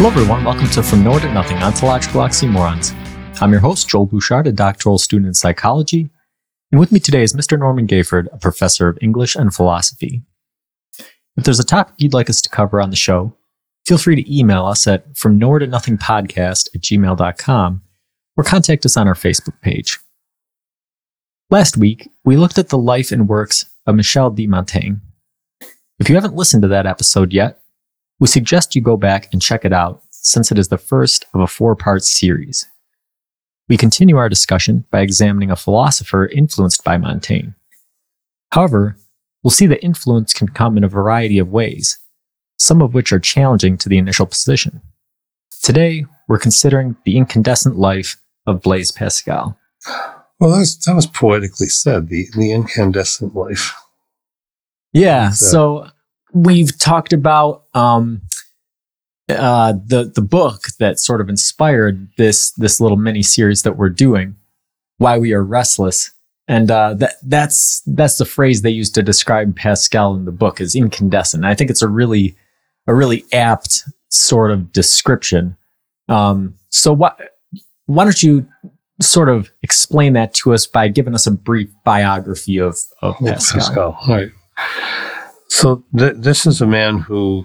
Hello, everyone. Welcome to From Nowhere to Nothing Ontological Oxymorons. I'm your host, Joel Bouchard, a doctoral student in psychology. And with me today is Mr. Norman Gayford, a professor of English and philosophy. If there's a topic you'd like us to cover on the show, feel free to email us at from nowhere to nothing podcast at gmail.com or contact us on our Facebook page. Last week, we looked at the life and works of Michel de Montaigne. If you haven't listened to that episode yet, we suggest you go back and check it out since it is the first of a four part series. We continue our discussion by examining a philosopher influenced by Montaigne. However, we'll see that influence can come in a variety of ways, some of which are challenging to the initial position. Today, we're considering the incandescent life of Blaise Pascal. Well, that was, that was poetically said, the, the incandescent life. Yeah, so we've talked about um, uh, the the book that sort of inspired this this little mini series that we're doing, "Why We Are Restless," and uh, that that's that's the phrase they use to describe Pascal in the book is incandescent. I think it's a really a really apt sort of description. Um, so why why don't you sort of explain that to us by giving us a brief biography of, of Pascal? Pascal. All right. So th- this is a man who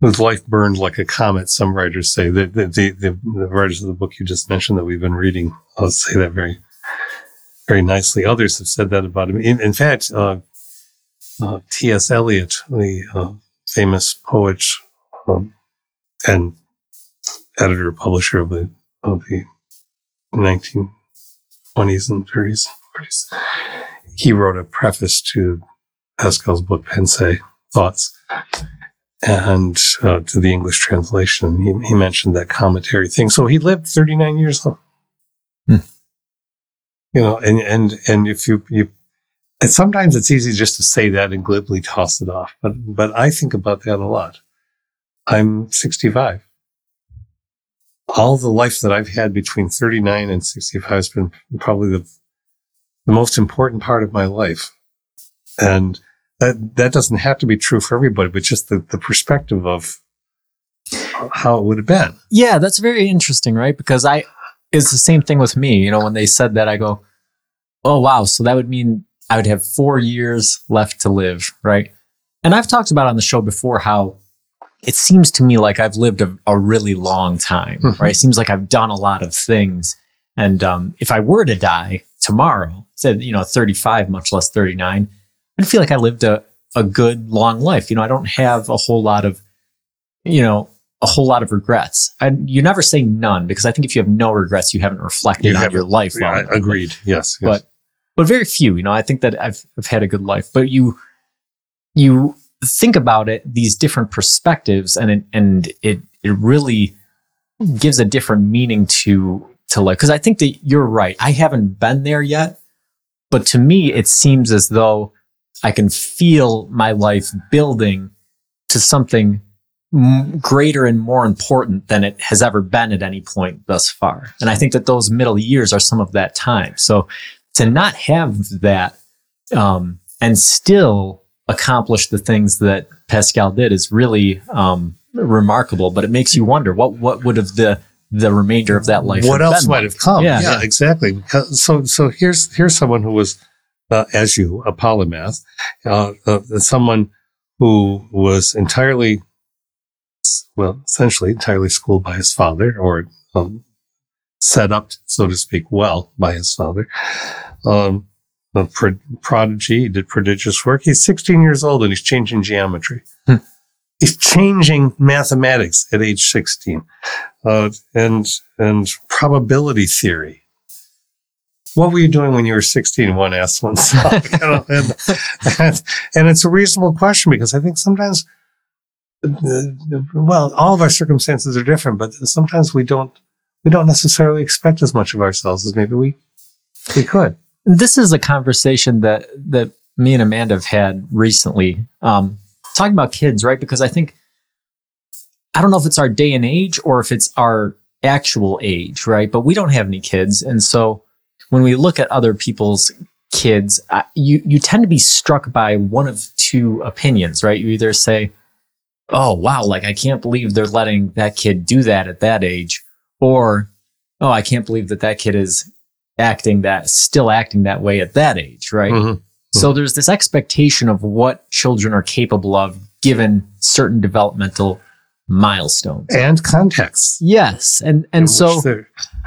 whose life burned like a comet. Some writers say the the, the the, the writers of the book you just mentioned that we've been reading. I'll say that very very nicely. Others have said that about him. In, in fact, uh, uh, T.S. Eliot, the uh, famous poet um, and editor publisher of the of the 1920s and 30s, 40s, he wrote a preface to Pascal's book Pensées, Thoughts, and uh, to the English translation. He, he, mentioned that commentary thing. So he lived 39 years old. Hmm. You know, and, and, and if you, you, and sometimes it's easy just to say that and glibly toss it off, but, but I think about that a lot. I'm 65. All the life that I've had between 39 and 65 has been probably the, the most important part of my life. And that, that doesn't have to be true for everybody, but just the, the perspective of how it would have been. Yeah, that's very interesting, right? Because I, it's the same thing with me. You know, when they said that, I go, oh, wow. So that would mean I would have four years left to live, right? And I've talked about on the show before how it seems to me like I've lived a, a really long time, mm-hmm. right? It seems like I've done a lot of things. And um, if I were to die tomorrow, said, you know, 35, much less 39, I feel like I lived a, a good long life. You know, I don't have a whole lot of, you know, a whole lot of regrets. And you never say none because I think if you have no regrets, you haven't reflected you on your life. Yeah, agreed. Yes, yes, But, but very few, you know, I think that I've, I've had a good life, but you, you think about it, these different perspectives and it, and it, it really gives a different meaning to, to life. Cause I think that you're right. I haven't been there yet, but to me, it seems as though I can feel my life building to something m- greater and more important than it has ever been at any point thus far. And I think that those middle years are some of that time. So to not have that um, and still accomplish the things that Pascal did is really um, remarkable. But it makes you wonder what what would have the the remainder of that life. What else might like? have come? Yeah, yeah, yeah, exactly. Because, so so here's here's someone who was uh, as you, a polymath, uh, uh, someone who was entirely, well, essentially entirely schooled by his father or um, set up, so to speak, well by his father. Um, a pro- prodigy, he did prodigious work. He's 16 years old and he's changing geometry. Hmm. He's changing mathematics at age 16, uh, and and probability theory what were you doing when you were 16? One asks oneself. you and, and, and, it's a reasonable question because I think sometimes, well, all of our circumstances are different, but sometimes we don't, we don't necessarily expect as much of ourselves as maybe we, we could. This is a conversation that, that me and Amanda have had recently, um, talking about kids, right? Because I think, I don't know if it's our day and age or if it's our actual age, right? But we don't have any kids. And so, when we look at other people's kids, uh, you you tend to be struck by one of two opinions, right? You either say, oh, wow, like I can't believe they're letting that kid do that at that age. Or, oh, I can't believe that that kid is acting that, still acting that way at that age, right? Mhm. So there's this expectation of what children are capable of given certain developmental milestones. And context. Yes. And, and so,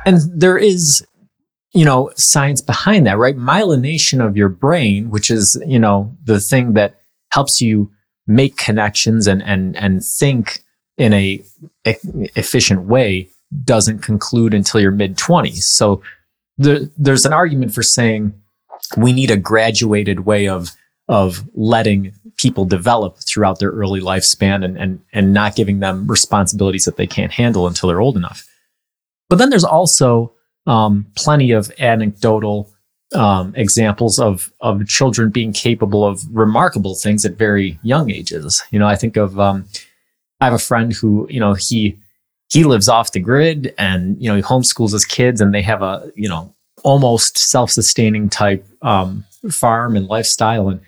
and there is, you know, science behind that, right? Myelination of your brain, which is, you know, the thing that helps you make connections and, and, and think in a efficient way doesn't conclude until your mid twenties. So there, there's an argument for saying we need a graduated way of, of letting people develop throughout their early lifespan and, and, and not giving them responsibilities that they can't handle until they're old enough. But then there's also um, plenty of anecdotal um, examples of of children being capable of remarkable things at very young ages. You know, I think of um, I have a friend who you know he he lives off the grid and you know he homeschools his kids and they have a you know almost self sustaining type um, farm and lifestyle and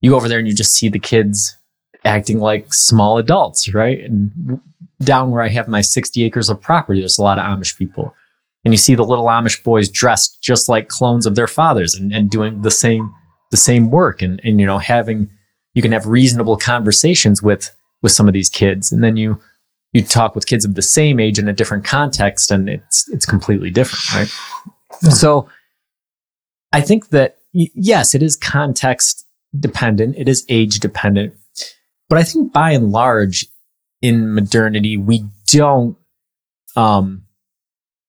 you go over there and you just see the kids acting like small adults, right? And down where I have my 60 acres of property, there's a lot of Amish people. And you see the little Amish boys dressed just like clones of their fathers and, and doing the same the same work and, and you know having you can have reasonable conversations with with some of these kids. And then you you talk with kids of the same age in a different context and it's it's completely different, right? Yeah. So I think that yes, it is context dependent, it is age dependent. But I think by and large in modernity we don't um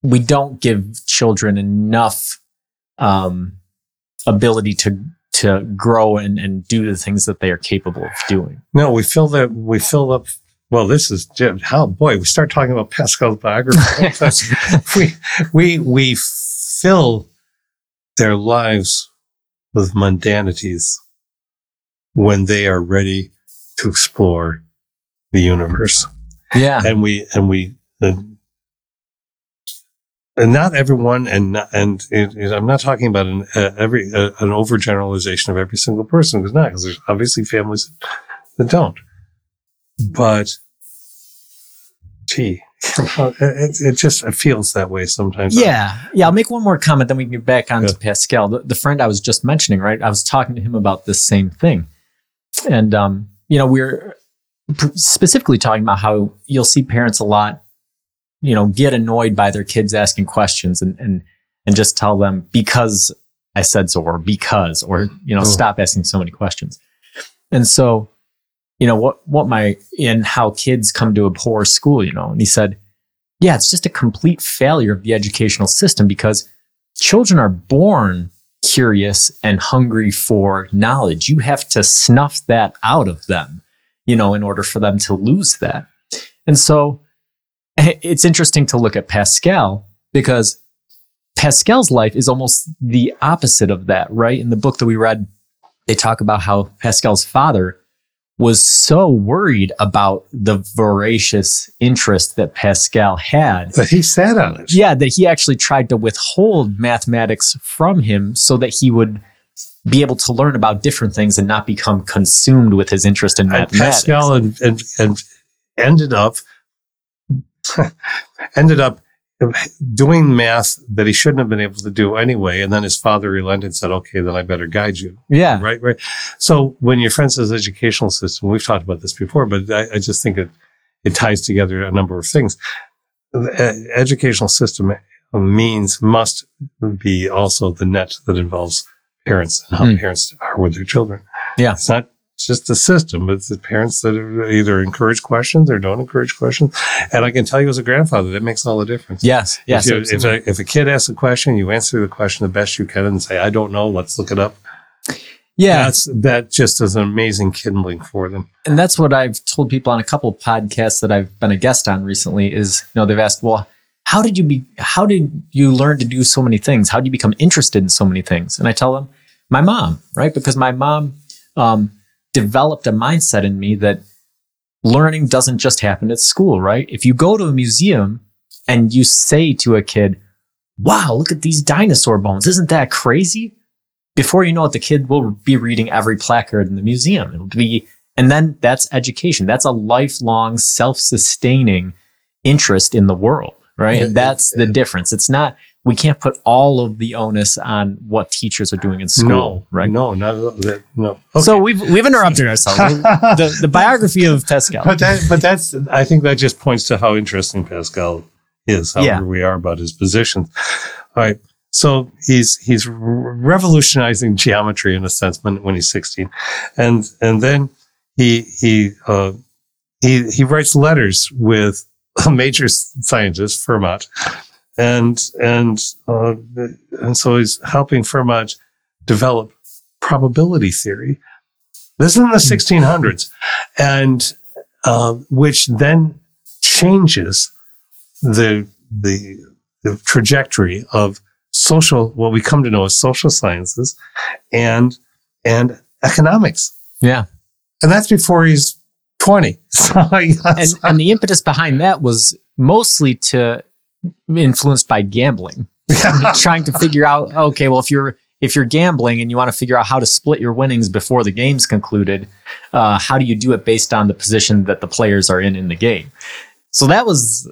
we don't give children enough um ability to to grow and, and do the things that they are capable of doing. No, we fill that. We fill up. Well, this is how boy. We start talking about Pascal's biography. we we we fill their lives with mundanities when they are ready to explore the universe, Yeah. and we and we. And, and not everyone, and not, and it, it- I'm not talking about an uh, every uh, an overgeneralization of every single person because not because there's obviously families that don't. But, gee, it, it just it feels that way sometimes. Yeah. Yeah. I'll make one more comment, then we can get back on to Pascal. The, the friend I was just mentioning, right? I was talking to him about this same thing. And, um, you know, we're specifically talking about how you'll see parents a lot, you know, get annoyed by their kids asking questions and, and, and just tell them because I said so or because, or, you know, Oh. stop asking so many questions. And so, you know, what, what my, in how kids come to abhor school, you know, and he said, yeah, it's just a complete failure of the educational system because children are born curious and hungry for knowledge. You have to snuff that out of them, you know, in order for them to lose that. And so it's interesting to look at Pascal because Pascal's life is almost the opposite of that, right? In the book that we read, they talk about how Pascal's father was so worried about the voracious interest that Pascal had. but he sat on it. Yeah, that he actually tried to withhold mathematics from him so that he would be able to learn about different things and not become consumed with his interest in And mathematics. Pascal and, and, and ended up ended up doing math that he shouldn't have been able to do anyway. And then his father relented and said, "Okay, then I better guide you." yeah. Right, right. So when your friend says educational system, we've talked about this before, but I, I just think it it ties together a number of things. The e- educational system means must be also the net that involves parents and how Hmm. parents are with their children. Yeah. It's not just the system, it's the parents that either encourage questions or don't encourage questions. And I can tell you as a grandfather, that makes all the difference. Yes. Yes. if, you- if, a, if a kid asks a question, you answer the question the best you can and say, I don't know, let's look it up. yeah. That's, that just is an amazing kindling for them. and that's what I've told people on a couple of podcasts that I've been a guest on recently is, you know, they've asked, well, how did you be, how did you learn to do so many things? How did you become interested in so many things? And I tell them, my mom, right? Because my mom um, developed a mindset in me that learning doesn't just happen at school, right? If you go to a museum and you say to a kid, wow, look at these dinosaur bones. Isn't that crazy? Before you know it, the kid will be reading every placard in the museum. It'll be And then that's education. That's a lifelong self-sustaining interest in the world, right? And that's the difference. It's not, we can't put all of the onus on what teachers are doing in school, no, right? No, not that. No. So we've, we've interrupted ourselves. the, the biography of Pascal. But that, but that's, I think that just points to how interesting Pascal is, however Yeah. we are about his positions. All right. So he's, he's revolutionizing geometry in a sense when, when he's 16. And, and then he, he, uh, he, he writes letters with a major scientist, Fermat. And, and, uh, and so he's helping Fermat develop probability theory. This is in the 1600s and, uh, which then changes the, the, the trajectory of social, what we come to know as social sciences and, and economics. Yeah. And that's before he's 20. So, yes. And, and the impetus behind that was mostly to influenced by gambling. trying to figure out okay well if you're if you're gambling and you want to figure out how to split your winnings before the game's concluded uh, how do you do it based on the position that the players are in in the game so that was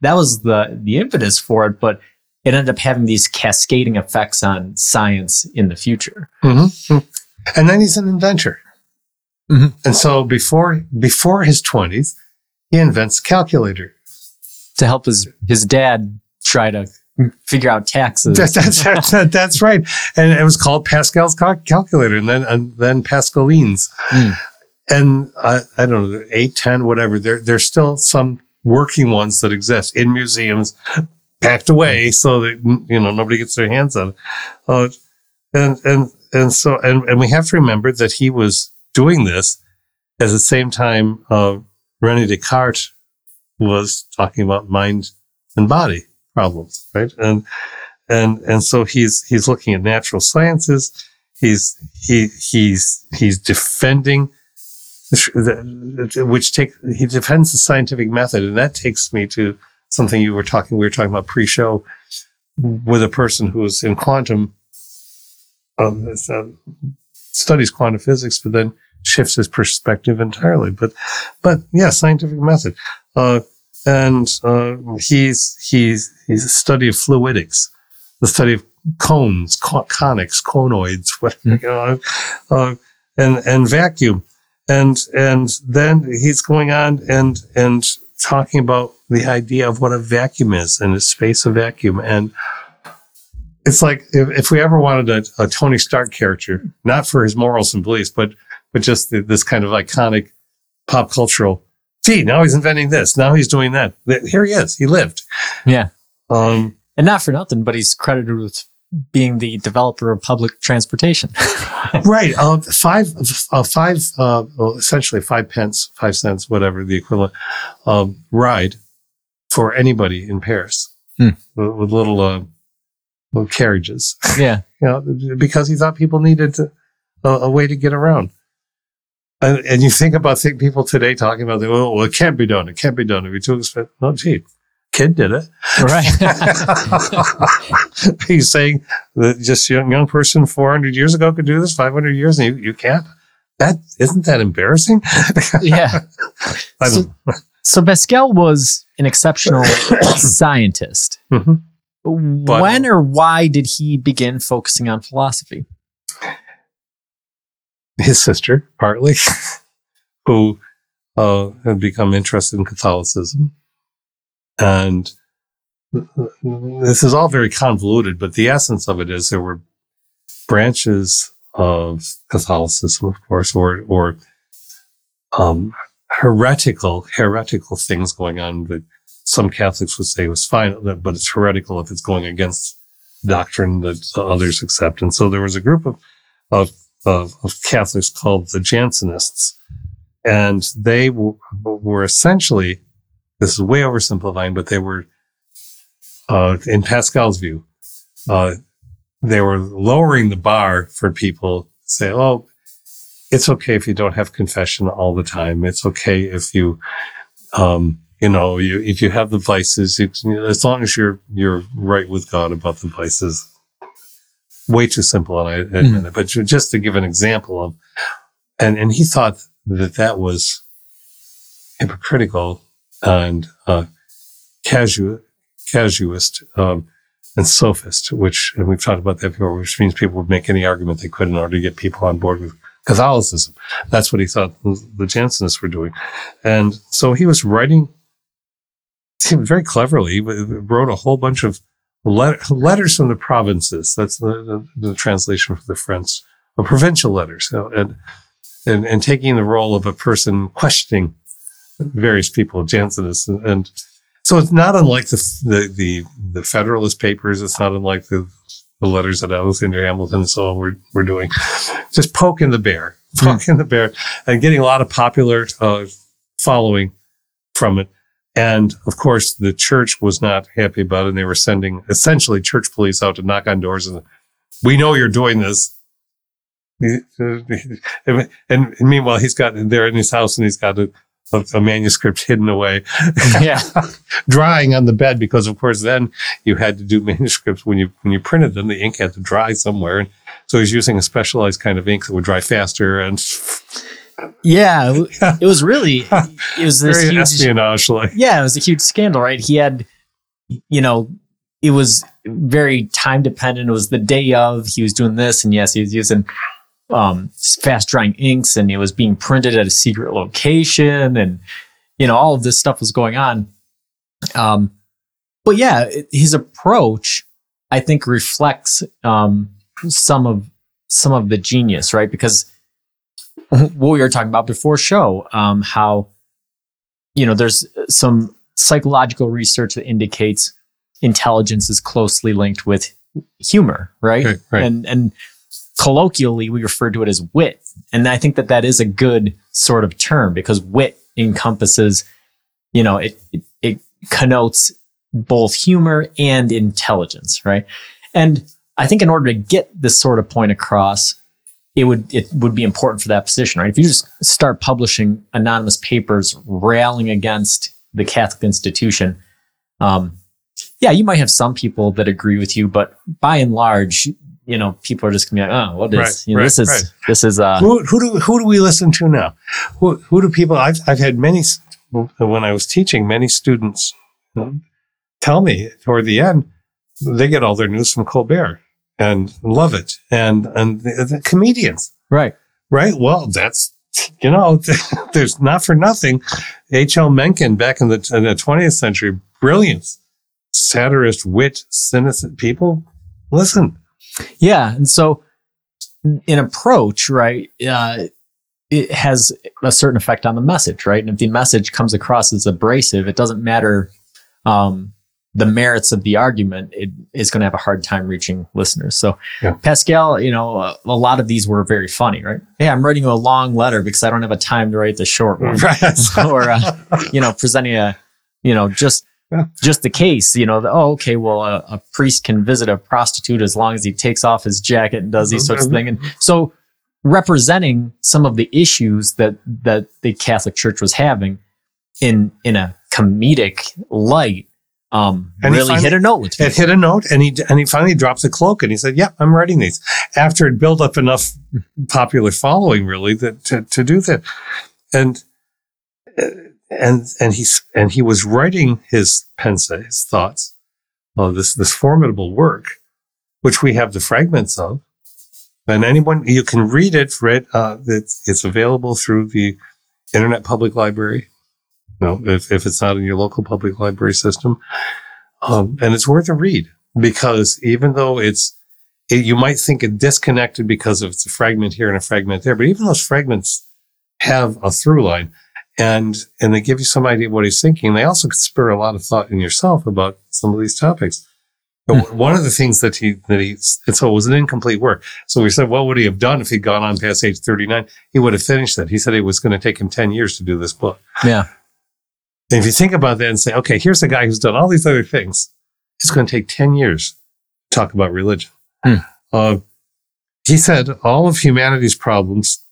that was the the impetus for it but it ended up having these cascading effects on science in the future Mhm. And then he's an inventor. Mhm. And so before, before his 20s, he invents a calculator. To help his his dad try to figure out taxes That, that's, that, that's right. And it was called Pascal's cal- calculator and then, and then Pascaline's. Mm. And I, I don't know, eight, 10, whatever. There, there's still some working ones that exist in museums, packed away so that, you know, nobody gets their hands on it. Uh, and, and, and so, and, and we have to remember that he was doing this at the same time, uh, Rene Descartes was talking about mind and body problems, right? And, and, and so he's, he's looking at natural sciences. He's, he, he's, he's defending the, which take, he defends the scientific method. And that takes me to something you were talking, we were talking about pre-show with a person who was in quantum, um, uh, studies quantum physics, but then shifts his perspective entirely. But, but yeah, scientific method. Uh, and, uh, he's, he's, he's a study of fluidics, the study of cones, co- conics, conoids, what, Mm. you know, uh, and, and vacuum. And, and then he's going on and, and talking about the idea of what a vacuum is and the space of vacuum. And it's like if, if we ever wanted a, a Tony Stark character, not for his morals and beliefs, but, but just the, this kind of iconic pop cultural, gee, now he's inventing this. Now he's doing that. Here he is. He lived. yeah Um, and not for nothing but he's credited with being the developer of public transportation right. Uh, five, uh, five, uh, well, essentially five pence, five cents, whatever the equivalent, um, ride for anybody in Paris Hmm. with, with little, uh, little carriages, yeah you know, because he thought people needed to, a way to get around. And, and you think about think people today talking about, oh, well, it can't be done. It can't be done. It'd be too expensive. Gee, kid did it. right He's saying that just young, young person 400 years ago could do this, 500 years, and you, you can't. That isn't that embarrassing? yeah So- So Pascal was an exceptional scientist. Mhm. when or why did he begin focusing on philosophy? His sister, partly, who uh, had become interested in Catholicism. And this is all very convoluted, but the essence of it is there were branches of Catholicism, of course, or, or um, heretical, heretical things going on that some Catholics would say was fine, but it's heretical if it's going against doctrine that others accept. And so there was a group of, of of, of Catholics called the Jansenists. And they w- were essentially, this is way oversimplifying, but they were, uh, in Pascal's view, uh, they were lowering the bar for people say, oh, it's okay if you don't have confession all the time. It's okay if you, um, you know, you, if you have the vices, you, as long as you're, you're right with God about the vices, way too simple, and I admit it. But just to give an example of, and and he thought that that was hypocritical and uh, casu- casuist um, and sophist, which and we've talked about that before, which means people would make any argument they could in order to get people on board with Catholicism. That's what he thought the Jansenists were doing, and so he was writing. Very cleverly, wrote a whole bunch of letters from the provinces. That's the, the, the translation for the French, or provincial letters, so, and, and and taking the role of a person questioning various people, Jansenists, and, and so it's not unlike the, the, the the Federalist Papers. It's not unlike the the letters that Alexander Hamilton and so on were, were doing. Just poking the bear, hmm. poking mm. the bear, and getting a lot of popular uh, following from it. And of course, the church was not happy about it. And they were sending essentially church police out to knock on doors and we know you're doing this. And, and meanwhile, he's got there in his house and he's got a, a, a manuscript hidden away. Yeah. drying on the bed because of course then you had to do manuscripts when you, when you printed them, the ink had to dry somewhere. And so he's using a specialized kind of ink that would dry faster and yeah, it was really it was this huge espionage like. Yeah, it was a huge scandal, right? He had, you know, it was very time dependent. It was the day of. He was doing this, and yes, he was using um, fast drying inks, and it was being printed at a secret location, and you know, all of this stuff was going on. Um, but yeah, his approach, I think, reflects um, some of some of the genius, right? Because what we were talking about before show, um, how you know there's some psychological research that indicates intelligence is closely linked with humor, right? right, right. And and colloquially we refer to it as wit, and I think that that is a good sort of term because wit encompasses, you know, it it, it connotes both humor and intelligence, right? And I think in order to get this sort of point across, it would it would be important for that position, right? If you just start publishing anonymous papers railing against the Catholic institution, um, yeah, you might have some people that agree with you, but by and large, you know, people are just gonna be like, oh, what is right, you know, right, this is right. this is uh who, who do who do we listen to now? Who who do people? I've I've had many when I was teaching, many students tell me toward the end they get all their news from Colbert and love it. And, and the, the comedians. Right. Right. Well, that's, you know, there's not for nothing. H.L. Mencken back in the, in the 20th century, brilliance, satirist, wit, cynicism. People listen. Yeah. And so an approach, right, uh, it has a certain effect on the message, right? And if the message comes across as abrasive, it doesn't matter um, the merits of the argument, it is going to have a hard time reaching listeners. So yeah. Pascal, you know, uh, a lot of these were very funny, right? Hey, I'm writing you a long letter because I don't have a time to write the short one, right? or uh, you know, presenting a, you know, just yeah. just the case, you know, the, oh, okay, well, a, a, priest can visit a prostitute as long as he takes off his jacket and does these sorts of things, and so representing some of the issues that that the Catholic Church was having in in a comedic light um, and really finally, hit a note with. It hit a note, and he and he finally dropped the cloak, and he said, "Yep, yeah, I'm writing these." After it built up enough popular following, really, that to, to do that, and and and he's and he was writing his Pensées, his thoughts, of this this formidable work, which we have the fragments of, and anyone you can read it. Read uh, it's, it's available through the Internet Public Library know, if, if it's not in your local public library system. Um, and it's worth a read because even though it's, it, you might think it disconnected because of it's a fragment here and a fragment there, but even those fragments have a through line and, and they give you some idea of what he's thinking. They also could spur a lot of thought in yourself about some of these topics. Hmm. one of the things that he, that he, so it was an incomplete work. So we said, what would he have done if he'd gone on past age 39? He would have finished it. He said it was going to take him 10 years to do this book. Yeah. And if you think about that and say, okay, here's a guy who's done all these other things, it's going to take 10 years to talk about religion. Hmm. Uh, he said all of humanity's problems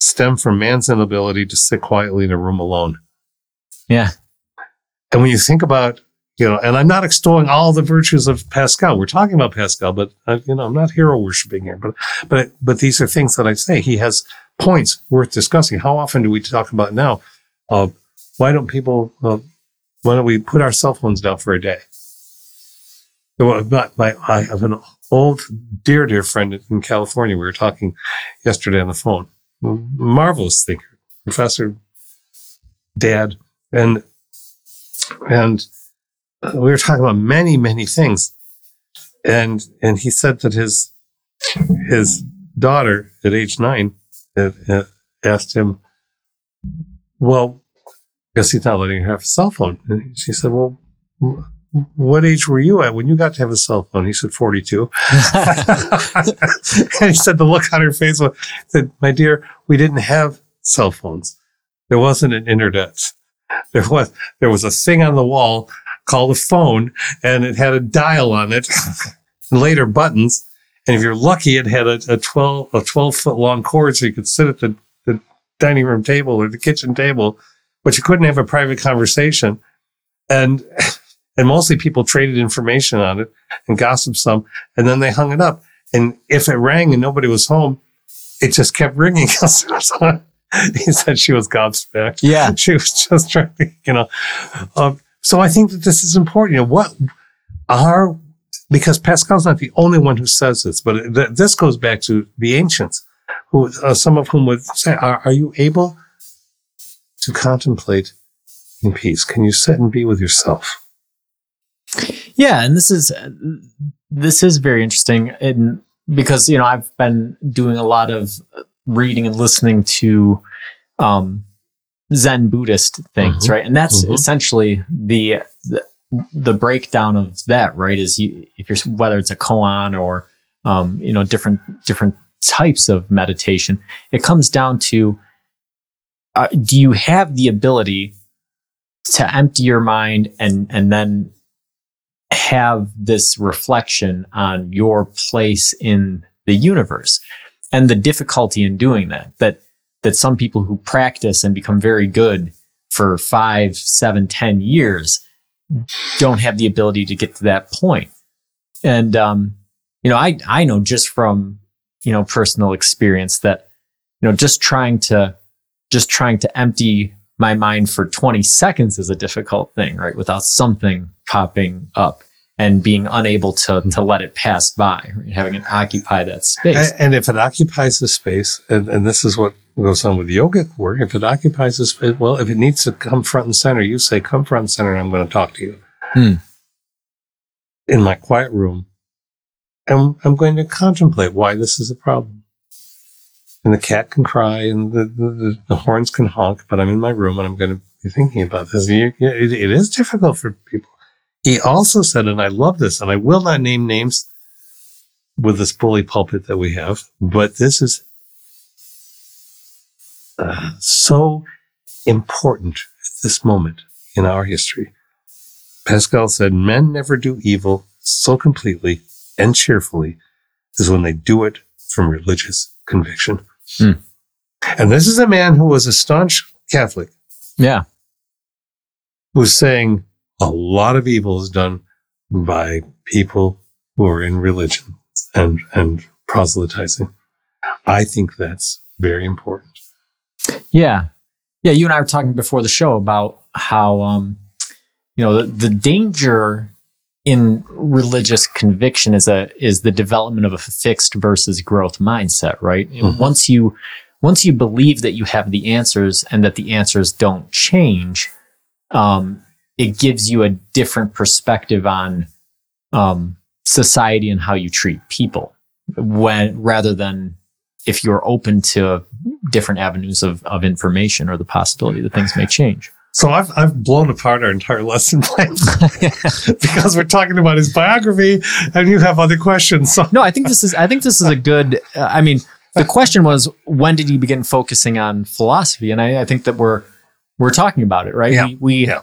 stem from man's inability to sit quietly in a room alone. Yeah. And when you think about, you know, and I'm not extolling all the virtues of Pascal. We're talking about Pascal, but uh, you know, I'm not hero worshiping here. But but but these are things that I say. He has points worth discussing. How often do we talk about now? Uh, why don't people? Uh, why don't we put our cell phones down for a day? My, my, I have an old, dear, dear friend in California. We were talking yesterday on the phone. Marvelous thinker, professor, dad, and and we were talking about many, many things. And and he said that his his daughter at age nine had, had asked him, "Well, because he's not letting her have a cell phone." And she said, "Well." what age were you at when you got to have a cell phone? He said, 42. and he said, the look on her face was, said, my dear, we didn't have cell phones. There wasn't an internet. There was, there was a thing on the wall called a phone and it had a dial on it and later buttons. And if you're lucky, it had a, a 12, a 12 foot long cord so you could sit at the, the dining room table or the kitchen table, but you couldn't have a private conversation. And and mostly people traded information on it and gossiped some, and then they hung it up. And if it rang and nobody was home, it just kept ringing. he said she was gobsmacked. Yeah. She was just trying to, you know. Um, so I think that this is important. You know, what are, because Pascal's not the only one who says this, but th- this goes back to the ancients, who, uh, some of whom would say, are, are you able to contemplate in peace? Can you sit and be with yourself? Yeah, and this is this is very interesting, and because you know I've been doing a lot of reading and listening to um, Zen Buddhist things, mm-hmm. right? And that's mm-hmm. essentially the, the, the breakdown of that, right? Is you if you're whether it's a koan or um, you know different different types of meditation, it comes down to uh, do you have the ability to empty your mind and and then have this reflection on your place in the universe? And the difficulty in doing that that that some people who practice and become very good for five seven ten years don't have the ability to get to that point. And um, you know i i know just from you know personal experience that you know just trying to just trying to empty my mind for 20 seconds is a difficult thing right without something popping up and being unable to to let it pass by, having it occupy that space. And, and if it occupies the space, and, and, this is what goes on with yogic work, if it occupies the space, well, if it needs to come front and center, you say, "Come front and center," and I'm going to talk to you hmm. in my quiet room, and I'm going to contemplate why this is a problem. And the cat can cry, and the, the, the horns can honk, but I'm in my room, and I'm going to be thinking about this. It, it is difficult for people he also said, and I love this, and I will not name names with this bully pulpit that we have, but this is uh, so important at this moment in our history. Pascal said, Men never do evil so completely and cheerfully as when they do it from religious conviction. Hmm. And this is a man who was a staunch Catholic. Yeah. Who's saying, a lot of evil is done by people who are in religion and, and proselytizing. I think that's very important. Yeah. Yeah. You and I were talking before the show about how, um, you know, the, the danger in religious conviction is a, is the development of a fixed versus growth mindset, right? Mm-hmm. Once you, once you believe that you have the answers and that the answers don't change, um, it gives you a different perspective on um, society and how you treat people when rather than if you're open to different avenues of, of information or the possibility that things may change. So I've, I've blown apart our entire lesson plan because we're talking about his biography and you have other questions. So no, I think this is, I think this is a good, uh, I mean, the question was, when did he begin focusing on philosophy? And I, I think that we're, we're talking about it, right? Yeah. We, we yeah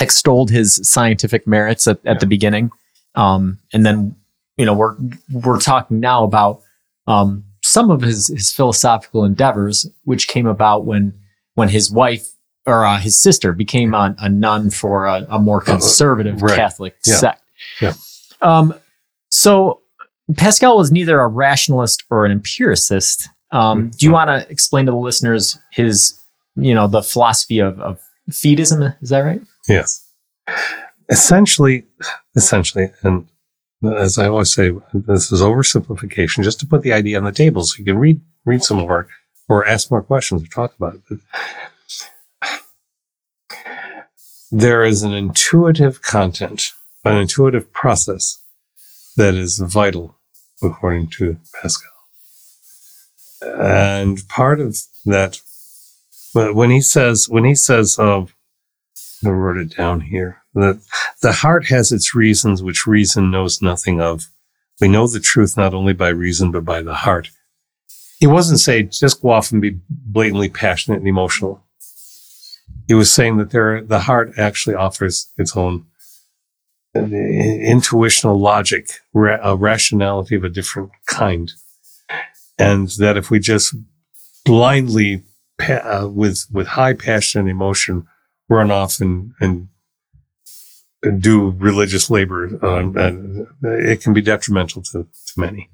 extolled his scientific merits at, at yeah. the beginning. Um, and then, you know, we're, we're talking now about, um, some of his, his philosophical endeavors, which came about when, when his wife or uh, his sister became a, a nun for a, a more uh, conservative right. Catholic yeah. sect. Yeah. Um, so Pascal was neither a rationalist or an empiricist. Um, do you want to explain to the listeners his, you know, the philosophy of, of fideism? Is that right? Yes. Essentially, essentially, and as I always say, this is oversimplification, just to put the idea on the table so you can read read some more or ask more questions or talk about it. There is an intuitive content, an intuitive process that is vital, according to Pascal. And part of that, when he says, when he says, of, I wrote it down here, that the heart has its reasons which reason knows nothing of. We know the truth not only by reason, but by the heart. He wasn't saying just go off and be blatantly passionate and emotional. He was saying that there, the heart actually offers its own uh, intuitional logic, a rationality of a different kind. And that if we just blindly, uh, with, with high passion and emotion, run off and, and do religious labor, uh, and it can be detrimental to, to many.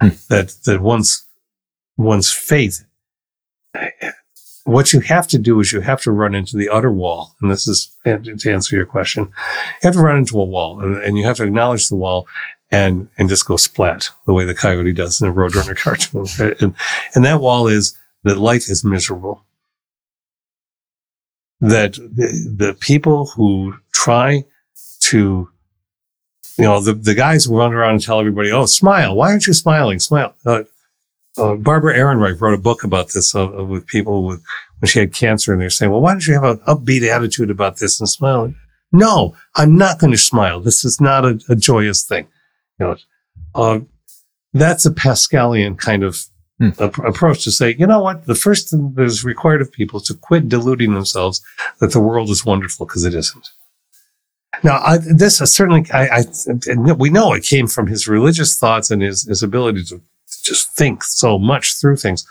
Hmm. That, that once one's faith, what you have to do is you have to run into the utter wall. And this is to answer your question. You have to run into a wall and, and you have to acknowledge the wall and, and just go splat the way the coyote does in a Roadrunner cartoon. And, and that wall is that life is miserable. That the, the people who try to you know, the, the guys who run around and tell everybody, oh, smile. Why aren't you smiling? Smile. Uh, uh, Barbara Ehrenreich wrote a book about this uh, with people with when she had cancer, and they're saying, "Well, why don't you have an upbeat attitude about this and smile?" No, I'm not going to smile. This is not a, a joyous thing. You know, uh, that's a Pascalian kind of hmm. approach to say, you know what? The first thing that is required of people is to quit deluding themselves that the world is wonderful because it isn't. Now, I, this is certainly, I, I, we know it came from his religious thoughts and his, his ability to just think so much through things.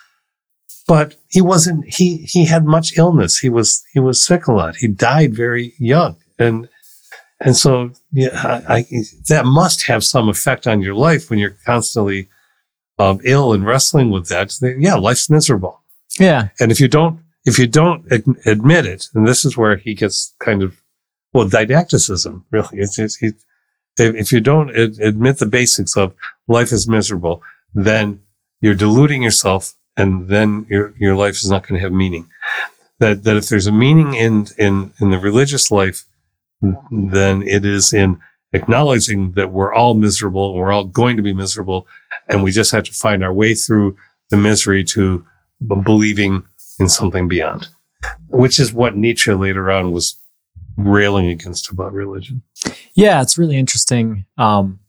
But he wasn't, he, he had much illness. He was, he was sick a lot. He died very young. And, and so, yeah, I, I, that must have some effect on your life when you're constantly um, ill and wrestling with that. Yeah, life's miserable. Yeah. And if you don't, if you don't admit it, and this is where he gets kind of, well, didacticism, really. It's, it's, he, if you don't admit the basics of life is miserable, then you're deluding yourself and then your, your life is not going to have meaning. That, that if there's a meaning in, in, in the religious life, then it is in acknowledging that we're all miserable, we're all going to be miserable, and we just have to find our way through the misery to believing in something beyond, which is what Nietzsche later on was railing against about religion. Yeah, it's really interesting. Um,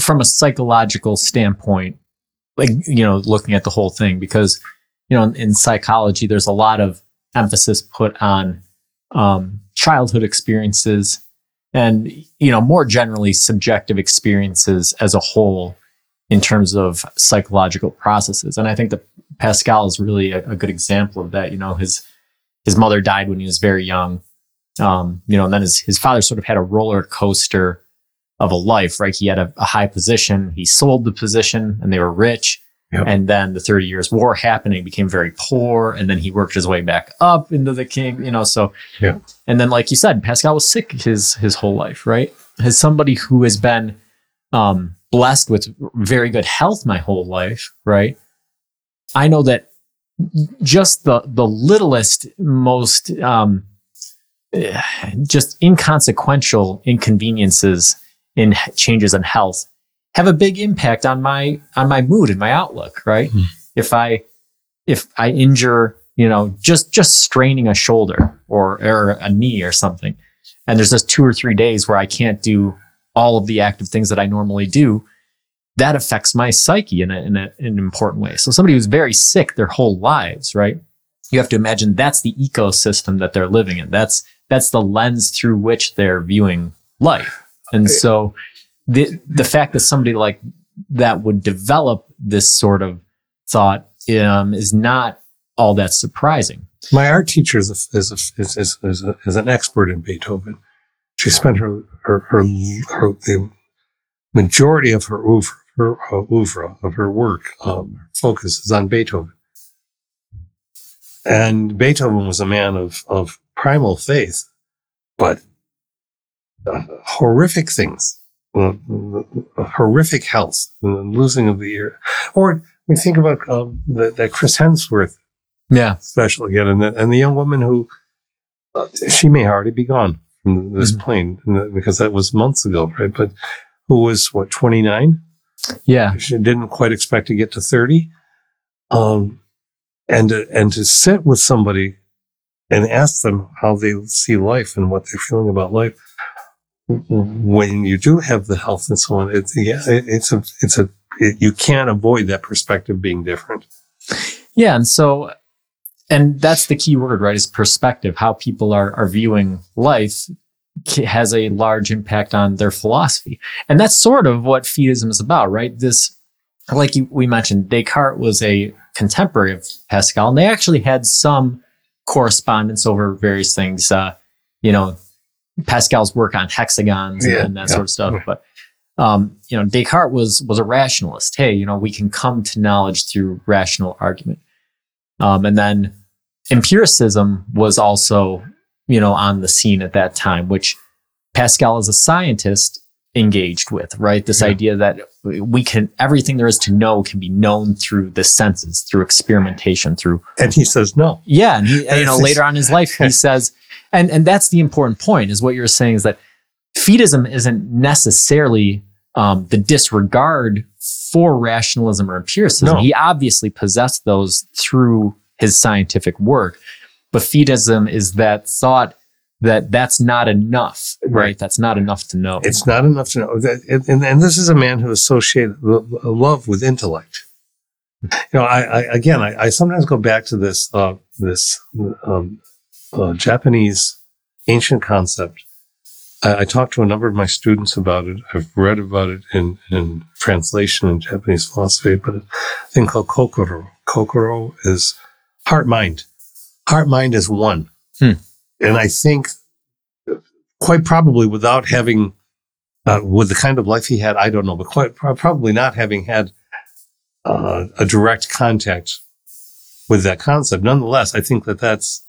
from a psychological standpoint, like you know looking at the whole thing because you know in, in psychology there's a lot of emphasis put on um, childhood experiences and you know more generally subjective experiences as a whole in terms of psychological processes. And i think that pascal is really a, a good example of that. You know his his mother died when he was very young um, you know and then his, his father sort of had a roller coaster of a life, right? He had a, a high position. He sold the position and they were rich. Yep. And then the 30 years war happening became very poor. And then he worked his way back up into the king, you know, so, yeah. and then, like you said, Pascal was sick his, his whole life, right? As somebody who has been, um, blessed with very good health my whole life, right? I know that just the, the littlest, most, um, just inconsequential inconveniences in changes in health have a big impact on my on my mood and my outlook right? Mm. if i if i injure you know just just straining a shoulder or or a knee or something and there's just two or three days where i can't do all of the active things that i normally do that affects my psyche in, a, in, a, in an important way. So somebody who's very sick their whole lives right? You have to imagine that's the ecosystem that they're living in. That's that's the lens through which they're viewing life and so the the fact that somebody like that would develop this sort of thought um, is not all that surprising. My art teacher is a, is, a, is, is, is, a, is an expert in Beethoven. She spent her her her, her the majority of her oeuvre, her uh, oeuvre, of her work, um, focus is on Beethoven. And Beethoven was a man of, of primal faith, but horrific things, uh, horrific health, losing of the ear. Or we think about um, the, that Chris Hemsworth yeah. special again, and the, and the young woman who uh, she may already be gone from this Mhm. plane because that was months ago, right? But who was what twenty nine? Yeah. She didn't quite expect to get to thirty, um, and to, and to sit with somebody and ask them how they see life and what they're feeling about life. When you do have the health and so on, it's yeah, it, it's a it's a it, you can't avoid that perspective being different. Yeah. And so, and that's the key word, right? Is perspective. How people are, are viewing life has a large impact on their philosophy. And that's sort of what Fideism is about, right? This, like you, we mentioned, Descartes was a contemporary of Pascal, and they actually had some correspondence over various things. Uh, you know, Pascal's work on hexagons and- Yeah, and that yeah. sort of stuff. But um, you know, Descartes was was a rationalist. Hey, you know, we can come to knowledge through rational argument. Um, and then empiricism was also, you know, on the scene at that time, which Pascal as a scientist engaged with, right? This Yeah. idea that we can everything there is to know can be known through the senses, through experimentation, through And he says no. yeah, and he, you know, later on in his life, he says, and and that's the important point is what you're saying is that Fideism isn't necessarily um, the disregard for rationalism or empiricism. No. He obviously possessed those through his scientific work, but Fideism is that thought that that's not enough, right? Right. That's not enough to know. It's not enough to know and, and, this is a man who associated love with intellect. You know, I, I again, I, I sometimes go back to this uh, this um, uh, Japanese ancient concept. I, I talked to a number of my students about it. I've read about it in, in translation in Japanese philosophy, but a thing called kokoro. Kokoro is heart mind. Heart mind is one, Hmm. And I think quite probably without having uh, with the kind of life he had, I don't know, but quite pro- probably not having had uh, a direct contact with that concept. Nonetheless, I think that that's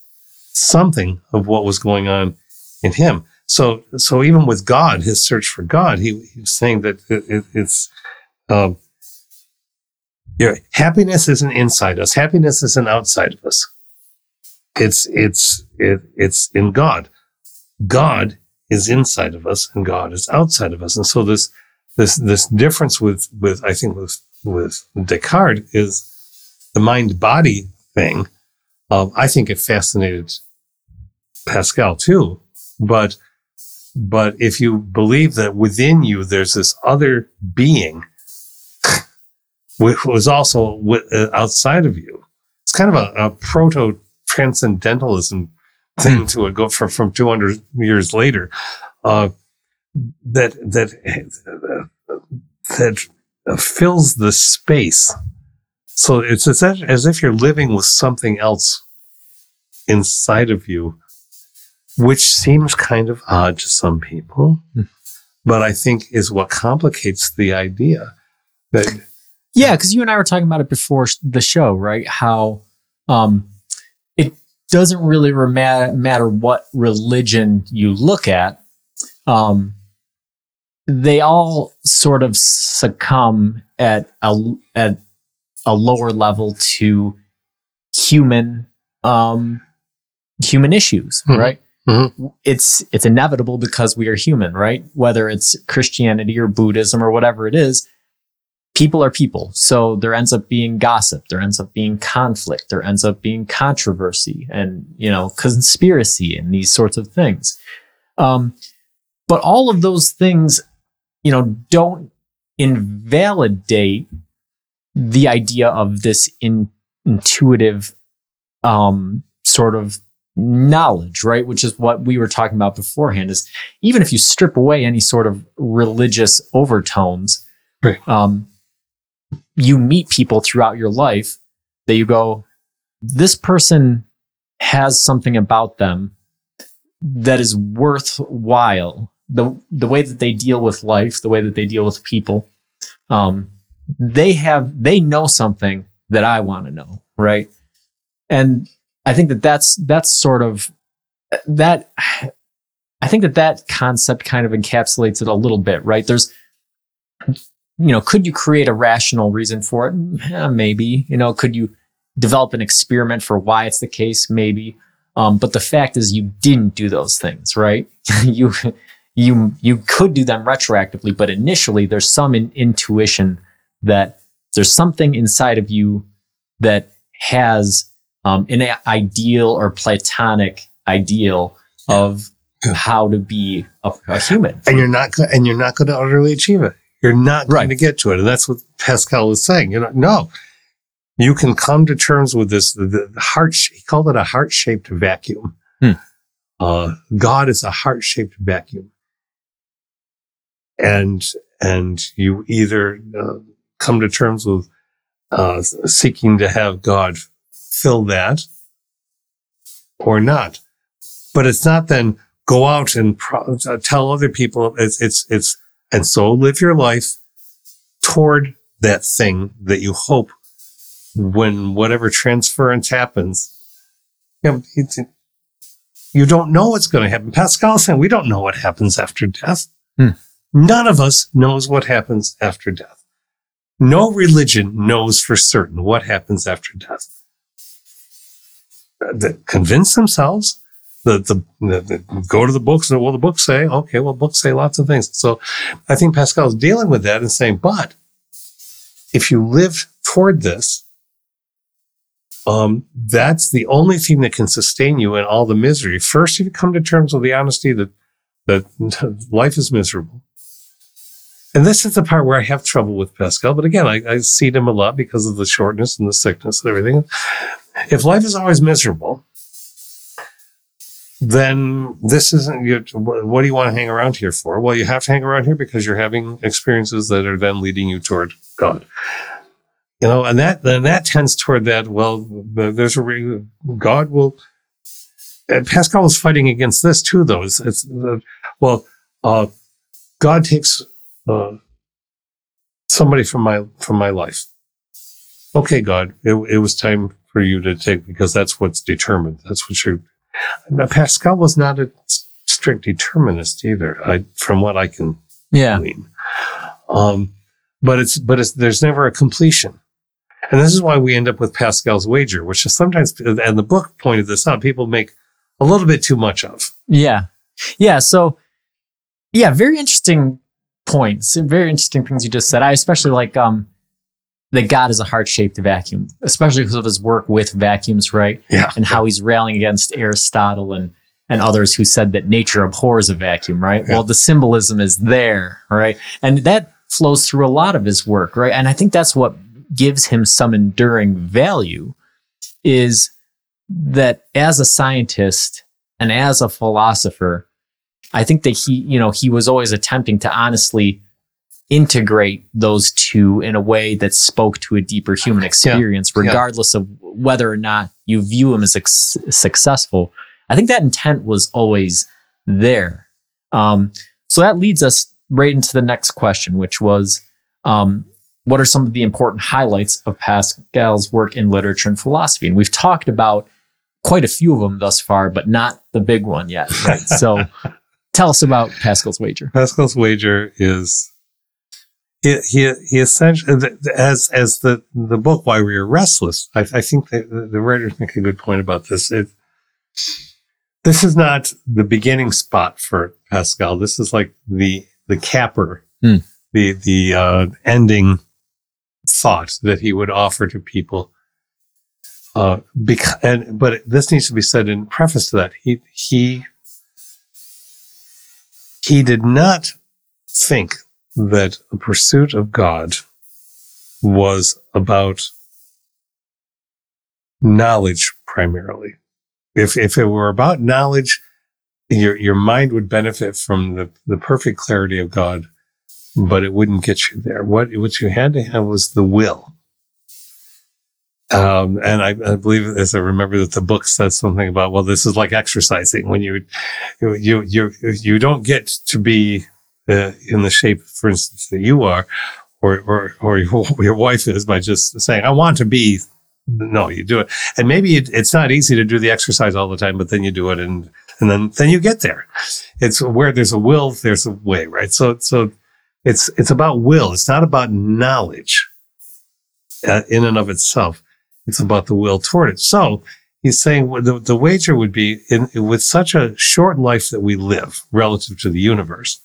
something of what was going on in him. So, so even with God, his search for God, he, he was saying that it, it, it's, um, know, happiness isn't inside us. Happiness isn't outside of us. It's, it's, it, it's in God. God is inside of us and God is outside of us. And so this, this, this difference with, with, I think with, with Descartes is the mind body thing. Um, I think it fascinated Pascal too, but, but if you believe that within you there's this other being which was also uh, outside of you, it's kind of a, a proto transcendentalism thing to it. Go from from 200 years later, uh, that that that fills the space. So it's as if, as if you're living with something else inside of you, which seems kind of odd to some people, Hmm. but I think is what complicates the idea that Yeah, because you and I were talking about it before the show, right? How um, doesn't really matter what religion you look at. Um, they all sort of succumb at a at a lower level to human um, human issues, Mhm. right? Mhm. It's it's inevitable because we are human, right? Whether it's Christianity or Buddhism or whatever it is, people are people. So there ends up being gossip. There ends up being conflict. There ends up being controversy and, you know, conspiracy and these sorts of things. Um, but all of those things, you know, don't invalidate the idea of this in, intuitive, um, sort of knowledge, right? Which is what we were talking about beforehand is even if you strip away any sort of religious overtones, Right. um, you meet people throughout your life that you go, this person has something about them that is worthwhile. The the way that they deal with life, the way that they deal with people, um, they have they know something that I want to know, right? And I think that that's that's sort of that I think that that concept kind of encapsulates it a little bit, right? There's you know, could you create a rational reason for it? Eh, maybe. You know, could you develop an experiment for why it's the case? Maybe. Um, but the fact is you didn't do those things, right? you you you could do them retroactively, but initially there's some in, intuition that there's something inside of you that has um, an ideal or platonic ideal of how to be a, a, human. And you're not and you're not going to utterly achieve it. You're not going to get to it. And that's what Pascal is saying. You know, no, you can come to terms with this. The, the heart, he called it a heart shaped vacuum. Hmm. Uh, God is a heart shaped vacuum. And, and you either uh, come to terms with uh, seeking to have God fill that or not. But it's not then go out and pro- uh, tell other people it's, it's, it's, and so live your life toward that thing that you hope when whatever transference happens. You, know, you don't know what's going to happen. Pascal said we don't know what happens after death. Hmm. None of us knows what happens after death. No religion knows for certain what happens after death. They convince themselves the, the, the, go to the books and well, the books say, okay, well, books say lots of things. So I think Pascal is dealing with that and saying, but if you live toward this, um, that's the only thing that can sustain you in all the misery. First, you come to terms with the honesty that, that life is miserable. And this is the part where I have trouble with Pascal. But again, I, I see him a lot because of the shortness and the sickness and everything. If life is always miserable, then this isn't your, what do you want to hang around here for? Well, you have to hang around here because you're having experiences that are then leading you toward God. You know, and that, then that tends toward that. Well, there's a, God will, Pascal is fighting against this too, though. It's, it's well, uh, God takes, uh, somebody from my, from my life. Okay, God, it, it was time for you to take because that's what's determined. That's what you're, Pascal was not a strict determinist either, I, from what I can yeah. Um, but it's, but it's, there's never a completion. And this is why we end up with Pascal's wager, which is sometimes, and the book pointed this out, people make a little bit too much of. Yeah. Yeah. So, yeah, very interesting points. Very interesting things you just said. I especially like, um, that God is a heart shaped vacuum, especially because of his work with vacuums, right? Yeah. And how he's railing against Aristotle and, and others who said that nature abhors a vacuum, right? Yeah. Well, the symbolism is there, right? And that flows through a lot of his work, right? And I think that's what gives him some enduring value is that as a scientist and as a philosopher, I think that he, you know, he was always attempting to honestly integrate those two in a way that spoke to a deeper human experience, yeah. regardless yeah. of whether or not you view him as ex- successful. I think that intent was always there. Um, so that leads us right into the next question, which was, um, what are some of the important highlights of Pascal's work in literature and philosophy? And we've talked about quite a few of them thus far, but not the big one yet. Right? so tell us about Pascal's wager. Pascal's wager is he he, he essentially as as the the book Why We Are Restless. I, I think the, the writers make a good point about this. It, this is not the beginning spot for Pascal. This is like the the capper, hmm. the the uh, ending thought that he would offer to people. Uh, because, and, but this needs to be said in preface to that. He, he, he did not think that the pursuit of God was about knowledge primarily. If, if it were about knowledge, your, your mind would benefit from the, the perfect clarity of God but it wouldn't get you there. What, what you had to have was the will. Um, and I, I, believe, as I remember that the book says something about, well, this is like exercising when you, you, you, you don't get to be uh, in the shape, for instance, that you are or, or, or your wife is by just saying, I want to be. No, you do it. And maybe it, it's not easy to do the exercise all the time, but then you do it and, and then, then you get there. It's where there's a will, there's a way, right? So, so it's, it's about will. It's not about knowledge uh, in and of itself. It's about the will toward it. So he's saying the, the wager would be in, with such a short life that we live relative to the universe.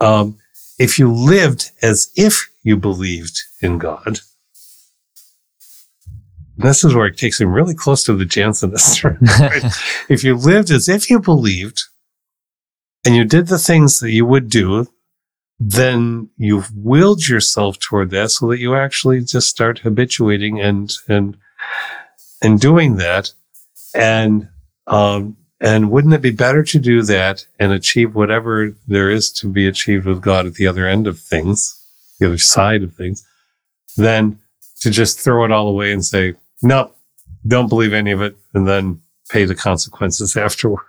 Um, if you lived as if you believed in God, this is where it takes him really close to the Jansenists. Right? if you lived as if you believed and you did the things that you would do, then you've willed yourself toward that so that you actually just start habituating and, and, and doing that. And, um, and wouldn't it be better to do that and achieve whatever there is to be achieved with God at the other end of things, the other side of things, than to just throw it all away and say, no, don't believe any of it, and then pay the consequences afterward.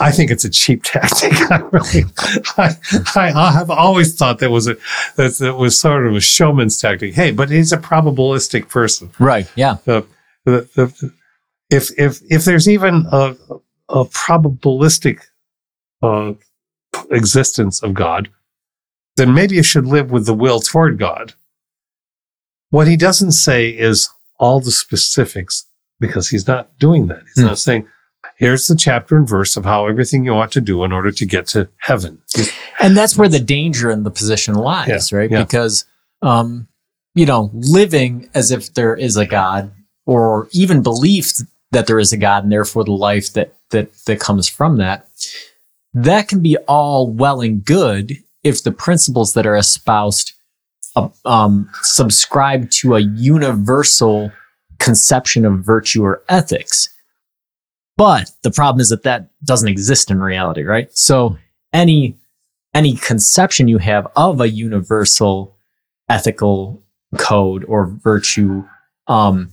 I think it's a cheap tactic. I really, I, I, have always thought that was a that, that was sort of a showman's tactic. Hey, but he's a probabilistic person, right? Yeah. The, the, the, if if if there's even a, a probabilistic uh, existence of God, then maybe you should live with the will toward God. What he doesn't say is all the specifics because he's not doing that. He's mm. not saying, here's the chapter and verse of how everything you ought to do in order to get to heaven. And that's where the danger in the position lies, yeah, right? Yeah. Because, um, you know, living as if there is a God or even belief that there is a God and therefore the life that, that, that comes from that, that can be all well and good if the principles that are espoused uh, um, subscribe to a universal conception of virtue or ethics. But the problem is that that doesn't exist in reality, right? So any any conception you have of a universal ethical code or virtue um,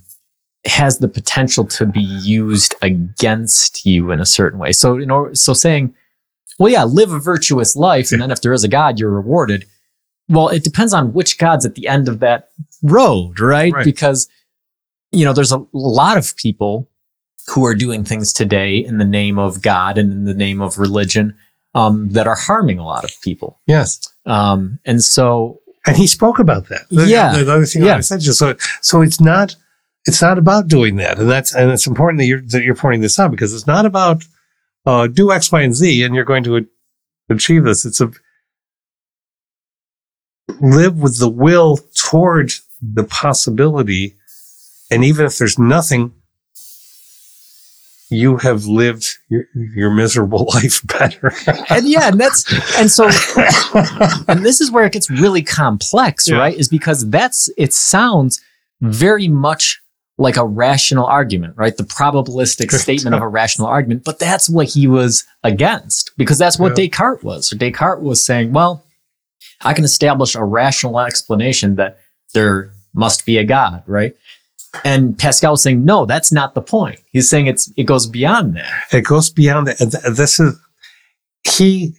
has the potential to be used against you in a certain way. So, you know, so saying, well, yeah, live a virtuous life, and then if there is a God, you're rewarded. Well, it depends on which God's at the end of that road, right? right. Because, you know, there's a lot of people who are doing things today in the name of God and in the name of religion um, that are harming a lot of people. Yes. Um, and so, and he spoke about that. The, yeah. The, the other thing yeah. I said, just so, so it's not it's not about doing that. And that's, and it's important that you're, that you're pointing this out because it's not about, uh, do X, Y, and Z and you're going to achieve this. It's a, live with the will toward the possibility. And even if there's nothing, you have lived your, your miserable life better. and yeah, and that's, and so, and this is where it gets really complex, yeah. right? Is because that's, it sounds very much like a rational argument, right? The probabilistic statement of a rational argument. But that's what he was against because that's what yeah. Descartes was. So Descartes was saying, well, I can establish a rational explanation that there must be a God, right? And Pascal was saying, no, that's not the point. He's saying it's it goes beyond that. It goes beyond that. This is he,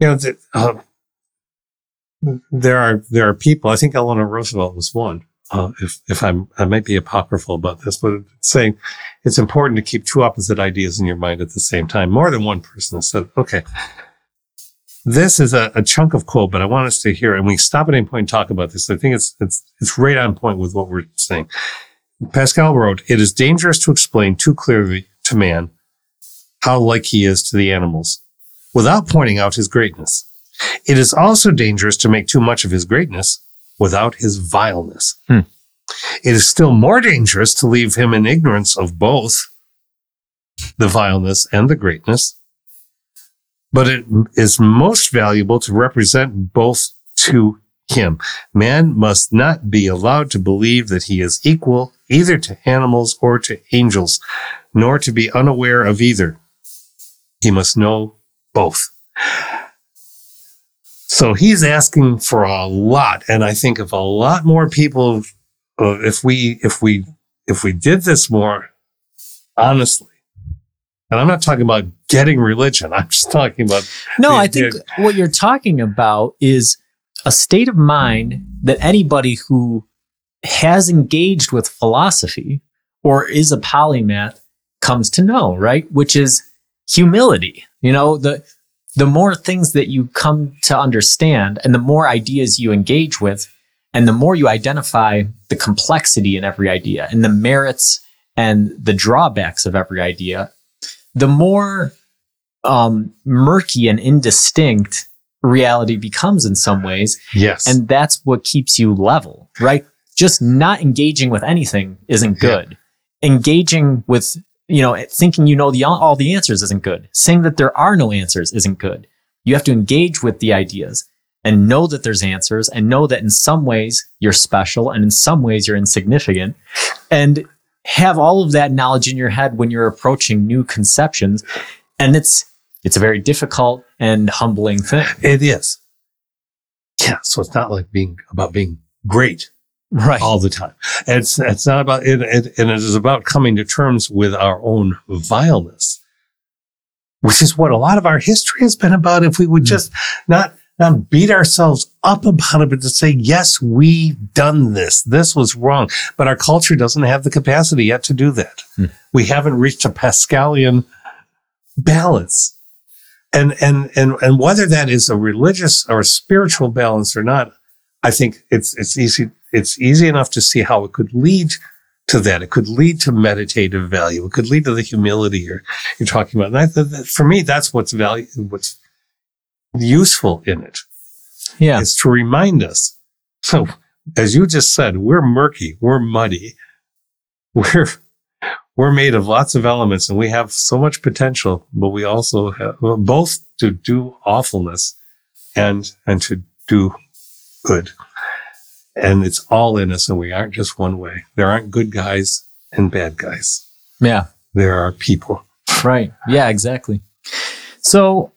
you know, the, uh, there are there are people. I think Eleanor Roosevelt was one uh, if, if I'm, I might be apocryphal about this, but saying it's important to keep two opposite ideas in your mind at the same time. More than one person has said, okay, this is a, a chunk of quote, but I want us to hear, and we stop at any point and talk about this. I think it's, it's, it's right on point with what we're saying. Pascal wrote, it is dangerous to explain too clearly to man how like he is to the animals without pointing out his greatness. It is also dangerous to make too much of his greatness without his vileness. Hmm. It is still more dangerous to leave him in ignorance of both the vileness and the greatness. But it is most valuable to represent both to him. Man must not be allowed to believe that he is equal either to animals or to angels, nor to be unaware of either. He must know both. So he's asking for a lot. And I think if a lot more people, uh, if we, if we, if we did this more honestly, and I'm not talking about getting religion. I'm just talking about. No, I think what you're talking about is a state of mind that anybody who has engaged with philosophy or is a polymath comes to know, right? Which is humility. You know, the the more things that you come to understand and the more ideas you engage with and the more you identify the complexity in every idea and the merits and the drawbacks of every idea, the more um, murky and indistinct reality becomes in some ways. Yes. And that's what keeps you level, right? Just not engaging with anything isn't good. Yeah. Engaging with, you know, thinking you know the, all the answers isn't good. Saying that there are no answers isn't good. You have to engage with the ideas and know that there's answers and know that in some ways you're special and in some ways you're insignificant and have all of that knowledge in your head when you're approaching new conceptions. And it's, it's a very difficult and humbling thing. It is. Yeah. So it's not like being about being great right all the time. It's it's not about it, it, and it is about coming to terms with our own vileness, which is what a lot of our history has been about. If we would mm. just not not beat ourselves up about it, but to say, yes, we've done this. This was wrong. But our culture doesn't have the capacity yet to do that. Hmm. We haven't reached a Pascalian balance. And, and, and, and whether that is a religious or a spiritual balance or not, I think it's, it's easy, it's easy enough to see how it could lead to that. It could lead to meditative value. It could lead to the humility you're, you're talking about. And I, for me, that's what's value, what's useful in it. Yeah. Is to remind us. So as you just said, we're murky, we're muddy, we're, we're made of lots of elements and we have so much potential, but we also have both to do awfulness and, and to do good. And it's all in us and we aren't just one way. There aren't good guys and bad guys. Yeah. There are people. Right. Yeah, exactly. So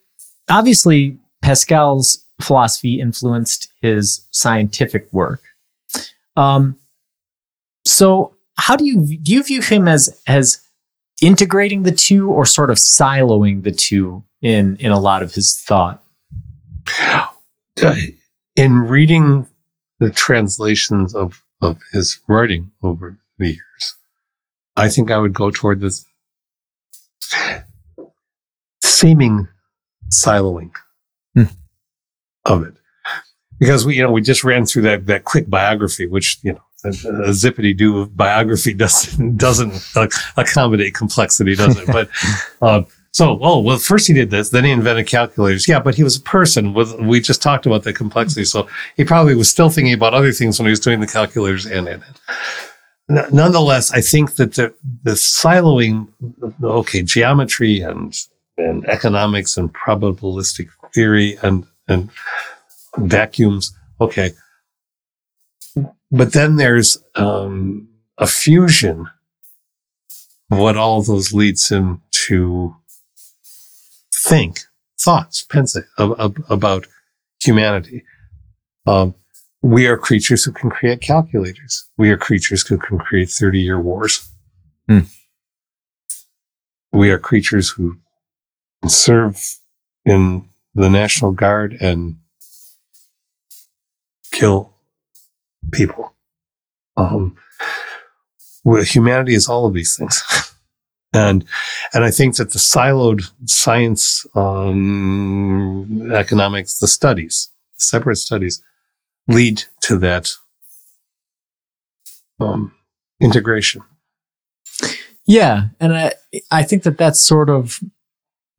obviously Pascal's philosophy influenced his scientific work. Um, so, how do you do you view him as as integrating the two, or sort of siloing the two in in a lot of his thought? In reading the translations of of his writing over the years, I think I would go toward this seeming siloing hmm. of it. Because we, you know, we just ran through that, that quick biography, which, you know, a, a zippity doo biography doesn't, doesn't accommodate complexity, does it? but, uh, so, oh, well, first he did this, then he invented calculators. Yeah, but he was a person with, we just talked about the complexity. So he probably was still thinking about other things when he was doing the calculators and in it. Nonetheless, I think that the, the siloing, okay, geometry and, and economics and probabilistic theory and, and vacuums. Okay. But then there's um, a fusion. What all those leads him to think, thoughts, pensées about humanity. Um, we are creatures who can create calculators. We are creatures who can create 30 year wars. Hmm. We are creatures who serve in the National Guard and kill people. Um, well, humanity is all of these things. and, and I think that the siloed science, um, economics, the studies, separate studies lead to that, um, integration. Yeah. And I, I think that that's sort of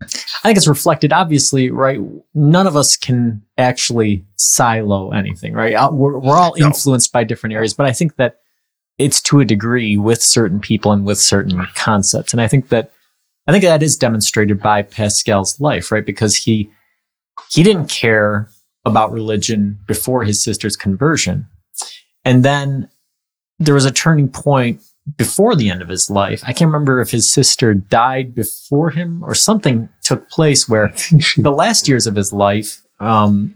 I think it's reflected, obviously, right? None of us can actually silo anything, right? Uh, we're, we're all influenced no. by different areas, but I think that it's to a degree with certain people and with certain concepts. And I think that, I think that is demonstrated by Pascal's life, right? Because he, he didn't care about religion before his sister's conversion. And then there was a turning point before the end of his life. I can't remember if his sister died before him or something took place where the last years of his life, um,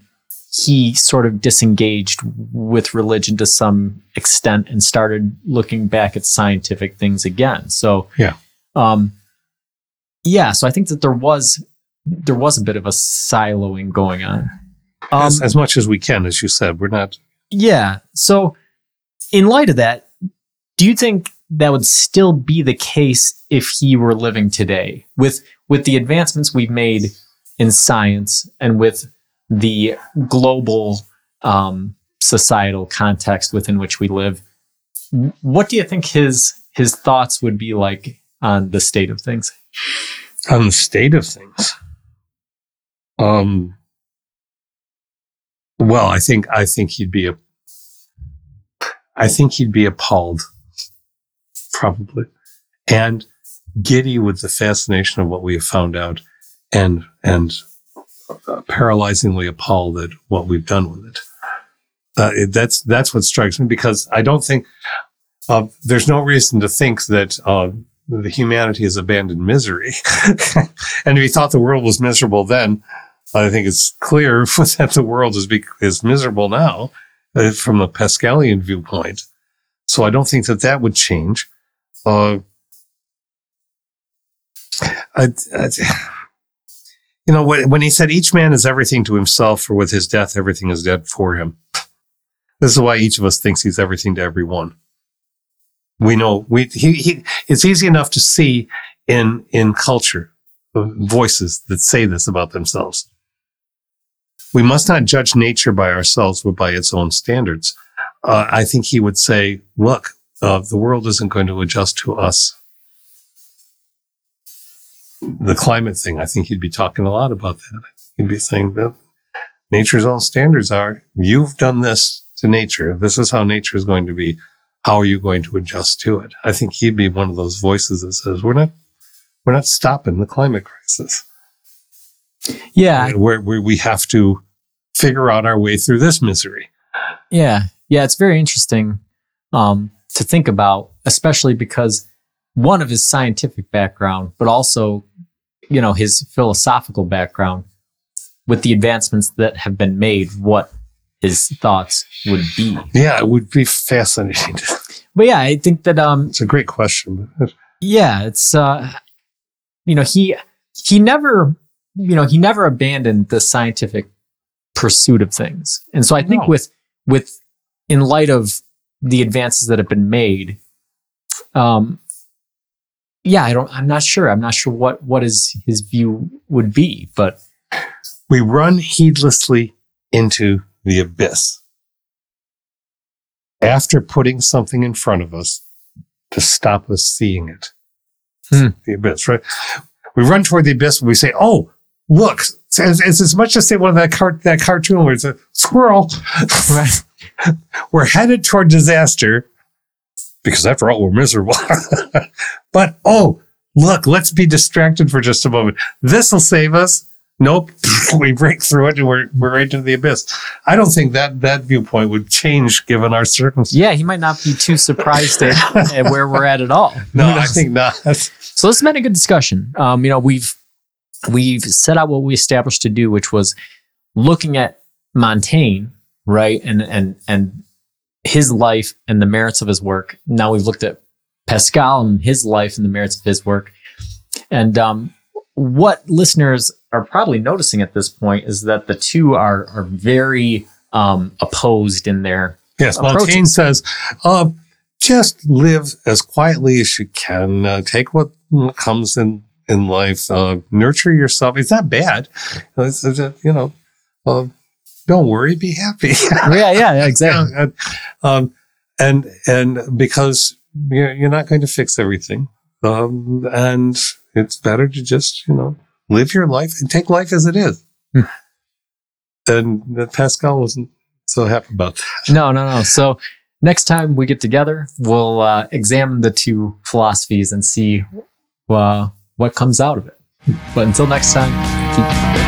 he sort of disengaged with religion to some extent and started looking back at scientific things again. So, yeah. Um, yeah. So I think that there was, there was a bit of a siloing going on. Um, as, as much as we can, as you said, we're not. yeah. So, in light of that, do you think that would still be the case if he were living today with with the advancements we've made in science and with the global um, societal context within which we live? What do you think his his thoughts would be like on the state of things? on the state of things. Um, well, I think I think he'd be a, I think he'd be appalled, probably, and giddy with the fascination of what we have found out, and and paralyzingly appalled at what we've done with it. Uh, it that's that's what strikes me because I don't think uh, there's no reason to think that uh, the humanity has abandoned misery. and if you thought the world was miserable then, I think it's clear that the world is, be- is miserable now uh, from the Pascalian viewpoint. So I don't think that that would change. Uh, I, I, you know, when, when he said each man is everything to himself, or with his death, everything is dead for him. This is why each of us thinks he's everything to everyone we know we he, he it's easy enough to see in in culture uh, voices that say this about themselves. We must not judge nature by ourselves but by its own standards. Uh, i think he would say look uh, the world isn't going to adjust to us the climate thing i think he'd be talking a lot about that he'd be saying that nature's own standards are you've done this to nature this is how nature is going to be how are you going to adjust to it? I think he'd be one of those voices that says, we're not, we're not stopping the climate crisis. Yeah. Where, where we have to figure out our way through this misery. Yeah. Yeah. It's very interesting um, to think about, especially because one of his scientific background, but also, you know, his philosophical background with the advancements that have been made, what his thoughts would be. Yeah, it would be fascinating. But yeah, I think that um it's a great question. yeah, it's uh you know, he he never you know, he never abandoned the scientific pursuit of things. And so I think No. with with in light of the advances that have been made, um yeah, I don't I'm not sure. I'm not sure what what his his view would be, but We run heedlessly into the abyss after putting something in front of us to stop us seeing it. Hmm. The abyss, right? We run toward the abyss and we say, "Oh, look!" It's, it's as much as say one of that cart that cartoon where it's a squirrel. right. we're headed toward disaster because, after all, we're miserable. but oh, look! Let's be distracted for just a moment. This will save us. Nope, we break through it and we're we're right into the abyss. I don't think that that viewpoint would change given our circumstances. Yeah, he might not be too surprised at, at where we're at at all. No, I think not. So this has been a good discussion. Um, you know, we've we've set out what we established to do, which was looking at Montaigne, right, and and and his life and the merits of his work. Now we've looked at Pascal and his life and the merits of his work. And um, what listeners are probably noticing at this point is that the two are are very um, opposed in their Yes, Montaigne says, uh, just live as quietly as you can. Uh, take what comes in in life. Uh, nurture yourself. It's not bad. It's, it's, you know, uh, don't worry. Be happy. yeah yeah, yeah exactly and, um, and and because you're, you're not going to fix everything, um, and it's better to just you know live your life and take life as it is. Hmm. and that Pascal wasn't so happy about that. No, no, no. So next time we get together, we'll uh, examine the two philosophies and see uh, what comes out of it. But until next time, keep